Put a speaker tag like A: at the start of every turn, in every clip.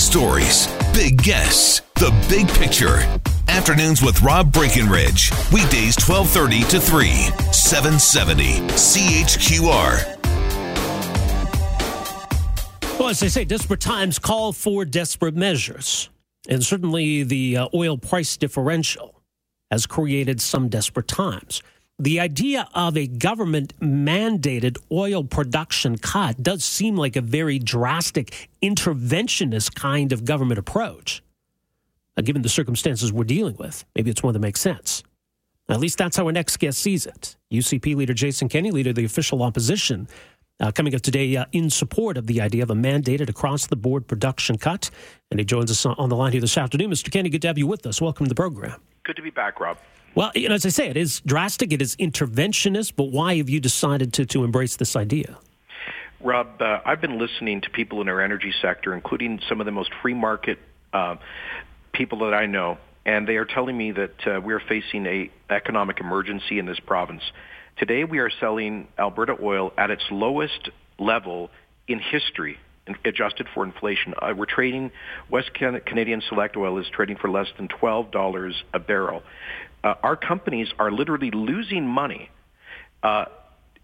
A: stories, big guests, the big picture. Afternoons with Rob Breckenridge. Weekdays 1230 to 3, 770 CHQR.
B: Well, as they say, desperate times call for desperate measures. And certainly the uh, oil price differential has created some desperate times. The idea of a government mandated oil production cut does seem like a very drastic interventionist kind of government approach. Now, given the circumstances we're dealing with, maybe it's one that makes sense. At least that's how our next guest sees it. UCP leader Jason Kenney, leader of the official opposition, uh, coming up today uh, in support of the idea of a mandated across the board production cut. And he joins us on the line here this afternoon. Mr. Kenney, good to have you with us. Welcome to the program.
C: Good to be back, Rob.
B: Well, you know, as I say, it is drastic, it is interventionist, but why have you decided to, to embrace this idea?
C: Rob, uh, I've been listening to people in our energy sector, including some of the most free market uh, people that I know, and they are telling me that uh, we are facing a economic emergency in this province. Today, we are selling Alberta oil at its lowest level in history, adjusted for inflation. Uh, we're trading West Canadian Select oil is trading for less than twelve dollars a barrel uh, our companies are literally losing money. Uh,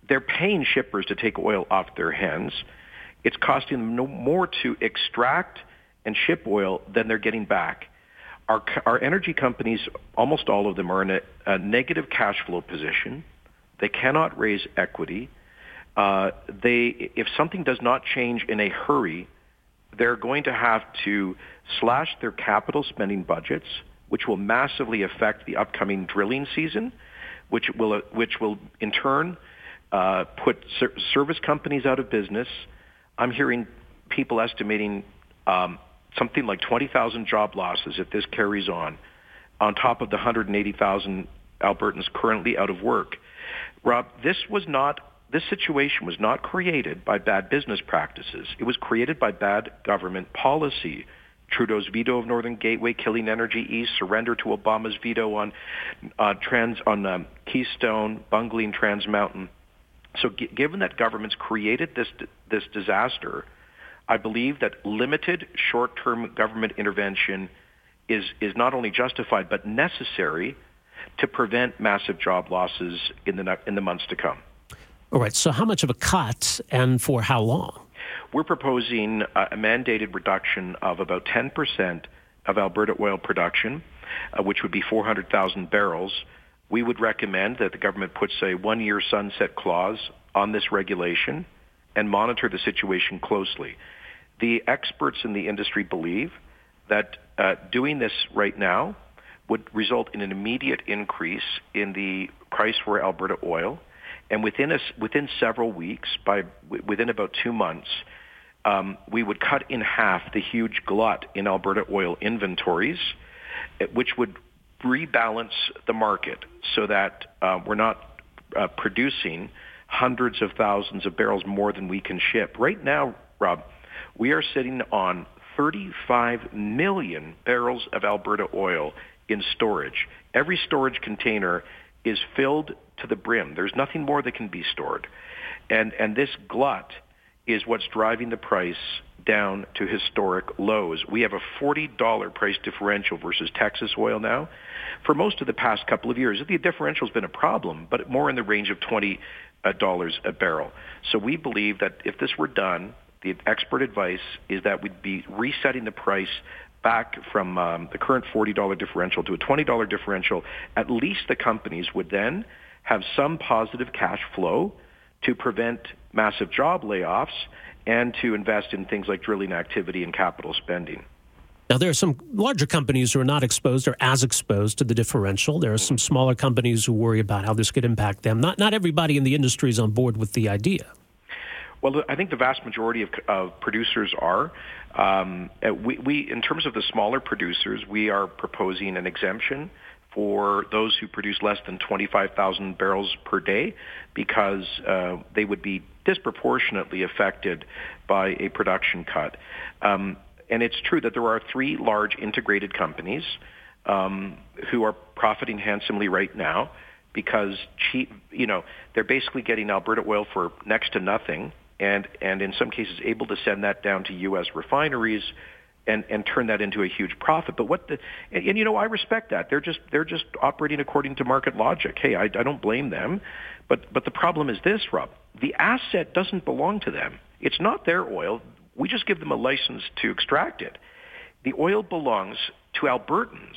C: they're paying shippers to take oil off their hands. It's costing them no more to extract and ship oil than they're getting back. Our, our energy companies, almost all of them, are in a, a negative cash flow position. They cannot raise equity. Uh, they, if something does not change in a hurry, they're going to have to slash their capital spending budgets which will massively affect the upcoming drilling season, which will, which will in turn uh, put ser- service companies out of business. I'm hearing people estimating um, something like 20,000 job losses if this carries on, on top of the 180,000 Albertans currently out of work. Rob, this was not this situation was not created by bad business practices. It was created by bad government policy. Trudeau's veto of Northern Gateway, killing Energy East, surrender to Obama's veto on uh, trans on um, Keystone, bungling Trans Mountain. So, g- given that governments created this this disaster, I believe that limited short-term government intervention is is not only justified but necessary to prevent massive job losses in the in the months to come.
B: All right. So, how much of a cut, and for how long?
C: We're proposing a mandated reduction of about 10% of Alberta oil production, uh, which would be 400,000 barrels. We would recommend that the government puts a one-year sunset clause on this regulation and monitor the situation closely. The experts in the industry believe that uh, doing this right now would result in an immediate increase in the price for Alberta oil, and within a, within several weeks, by within about two months, um, we would cut in half the huge glut in Alberta oil inventories, eh, which would rebalance the market so that uh, we're not uh, producing hundreds of thousands of barrels more than we can ship. Right now, Rob, we are sitting on 35 million barrels of Alberta oil in storage. Every storage container is filled to the brim. There's nothing more that can be stored. And, and this glut is what's driving the price down to historic lows. We have a $40 price differential versus Texas oil now. For most of the past couple of years, the differential has been a problem, but more in the range of $20 uh, a barrel. So we believe that if this were done, the expert advice is that we'd be resetting the price back from um, the current $40 differential to a $20 differential. At least the companies would then have some positive cash flow to prevent massive job layoffs and to invest in things like drilling activity and capital spending.
B: Now, there are some larger companies who are not exposed or as exposed to the differential. There are some smaller companies who worry about how this could impact them. Not, not everybody in the industry is on board with the idea.
C: Well, I think the vast majority of, of producers are. Um, we, we, in terms of the smaller producers, we are proposing an exemption for those who produce less than 25,000 barrels per day because uh, they would be disproportionately affected by a production cut. Um, and it's true that there are three large integrated companies um, who are profiting handsomely right now because cheap, you know, they're basically getting Alberta oil for next to nothing and, and in some cases able to send that down to U.S. refineries and and turn that into a huge profit. But what the and, and you know I respect that they're just they're just operating according to market logic. Hey, I, I don't blame them, but but the problem is this, Rob. The asset doesn't belong to them. It's not their oil. We just give them a license to extract it. The oil belongs to Albertans,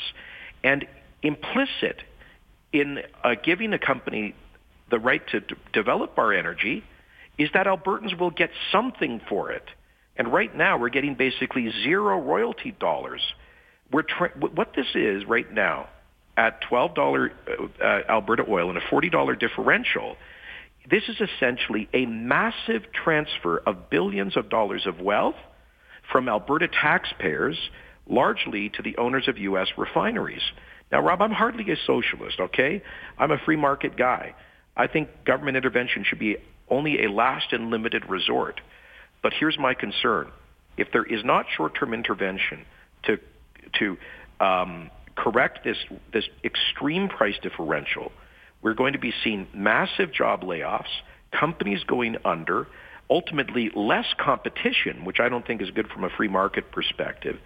C: and implicit in uh, giving a company the right to d- develop our energy is that Albertans will get something for it. And right now, we're getting basically zero royalty dollars. We're tra- what this is right now at $12 uh, uh, Alberta oil and a $40 differential. This is essentially a massive transfer of billions of dollars of wealth from Alberta taxpayers, largely to the owners of U.S. refineries. Now, Rob, I'm hardly a socialist, okay? I'm a free market guy. I think government intervention should be only a last and limited resort. But here's my concern. If there is not short-term intervention to, to um, correct this, this extreme price differential, we're going to be seeing massive job layoffs, companies going under, ultimately less competition, which I don't think is good from a free market perspective,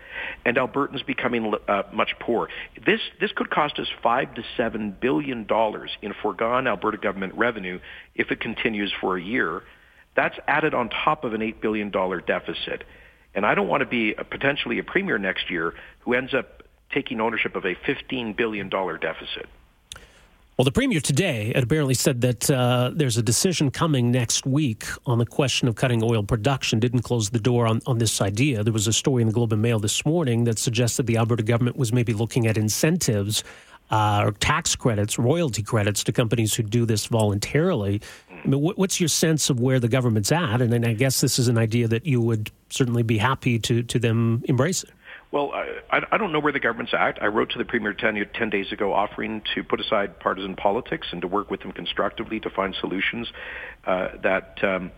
C: and Albertans becoming uh, much poorer. This this could cost us five to seven billion dollars in foregone Alberta government revenue if it continues for a year. That's added on top of an $8 billion deficit. And I don't want to be a, potentially a premier next year who ends up taking ownership of a $15 billion deficit.
B: Well, the premier today had apparently said that uh, there's a decision coming next week on the question of cutting oil production. Didn't close the door on, on this idea. There was a story in the Globe and Mail this morning that suggested the Alberta government was maybe looking at incentives uh, or tax credits, royalty credits to companies who do this voluntarily. I mean, what's your sense of where the government's at? And then I guess this is an idea that you would certainly be happy to, to them embrace it.
C: Well, I, I don't know where the government's at. I wrote to the Premier 10, 10 days ago offering to put aside partisan politics and to work with them constructively to find solutions uh, that um,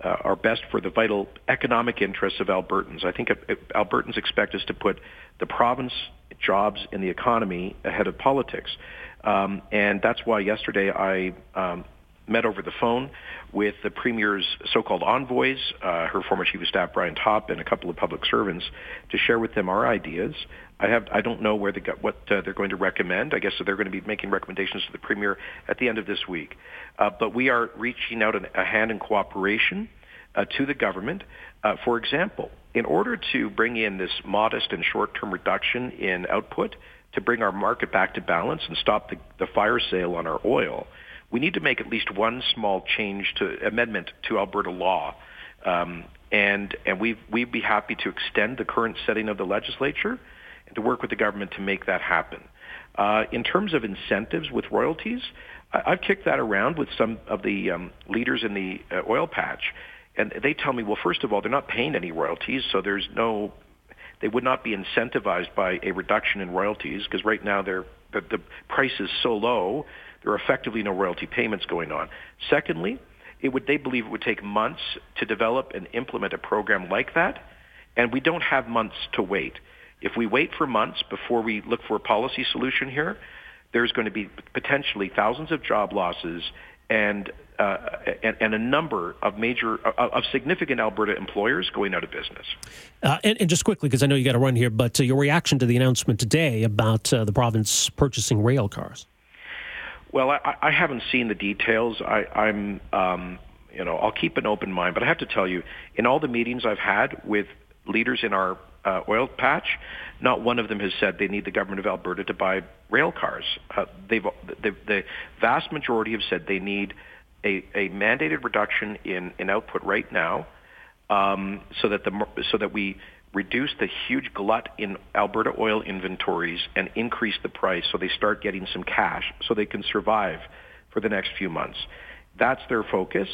C: uh, are best for the vital economic interests of Albertans. I think Albertans expect us to put the province, jobs, and the economy ahead of politics. Um, and that's why yesterday I um, met over the phone with the Premier's so-called envoys, uh, her former Chief of Staff Brian Topp, and a couple of public servants to share with them our ideas. I have I don't know where they got what uh, they're going to recommend. I guess they're going to be making recommendations to the Premier at the end of this week. Uh, but we are reaching out a hand in cooperation uh, to the government. Uh, for example, in order to bring in this modest and short-term reduction in output to bring our market back to balance and stop the, the fire sale on our oil, we need to make at least one small change to amendment to Alberta law. Um, and and we we'd be happy to extend the current setting of the legislature and to work with the government to make that happen. Uh, in terms of incentives with royalties, I, have kicked that around with some of the um, leaders in the uh, oil patch, and they tell me, well, first of all, they're not paying any royalties, so there's no, they would not be incentivized by a reduction in royalties because right now they're the, the price is so low there are effectively no royalty payments going on. Secondly, it would, they believe it would take months to develop and implement a program like that, and we don't have months to wait. If we wait for months before we look for a policy solution here, there's going to be potentially thousands of job losses and uh, and, and, a number of major uh, of significant Alberta employers going out of business.
B: Uh, and, and, just quickly, because I know you got to run here, but uh, your reaction to the announcement today about uh, the province purchasing rail cars?
C: Well, I, I haven't seen the details. I, I'm, um, you know, I'll keep an open mind. But I have to tell you, in all the meetings I've had with leaders in our uh, oil patch, not one of them has said they need the government of Alberta to buy rail cars. Uh, they've the, the vast majority have said they need a, a mandated reduction in, in output right now, um, so that the so that we reduce the huge glut in Alberta oil inventories and increase the price so they start getting some cash so they can survive for the next few months. That's their focus.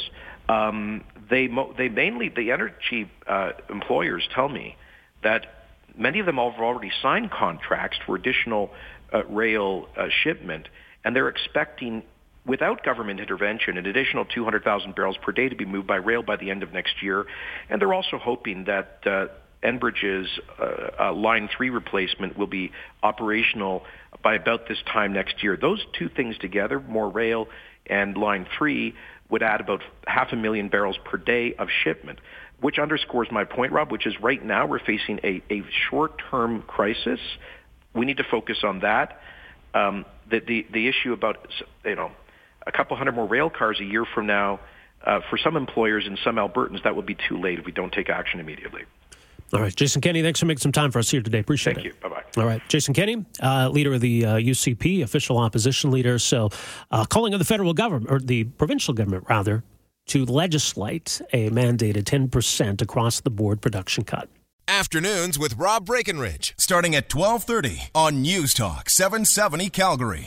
C: Um, they, mo- they mainly, the energy uh, employers tell me that many of them have already signed contracts for additional uh, rail uh, shipment, and they're expecting without government intervention, an additional 200,000 barrels per day to be moved by rail by the end of next year. And they're also hoping that uh, Enbridge's uh, uh, Line 3 replacement will be operational by about this time next year. Those two things together, more rail and Line 3, would add about half a million barrels per day of shipment. which underscores my point, Rob, which is right now we're facing a, a short-term crisis. We need to focus on that. Um, the, the, the issue about, you know, a couple hundred more rail cars a year from now, uh, for some employers and some Albertans, that would be too late if we don't take action immediately.
B: All right, Jason Kenney, thanks for making some time for us here today. Appreciate
C: Thank
B: it.
C: Thank you. Bye bye.
B: All right, Jason Kenney, uh, leader of the uh, UCP, official opposition leader. So, uh, calling on the federal government, or the provincial government rather, to legislate a mandated 10% across the board production cut.
D: Afternoons with Rob Breckenridge, starting at 1230 on News Talk 770 Calgary.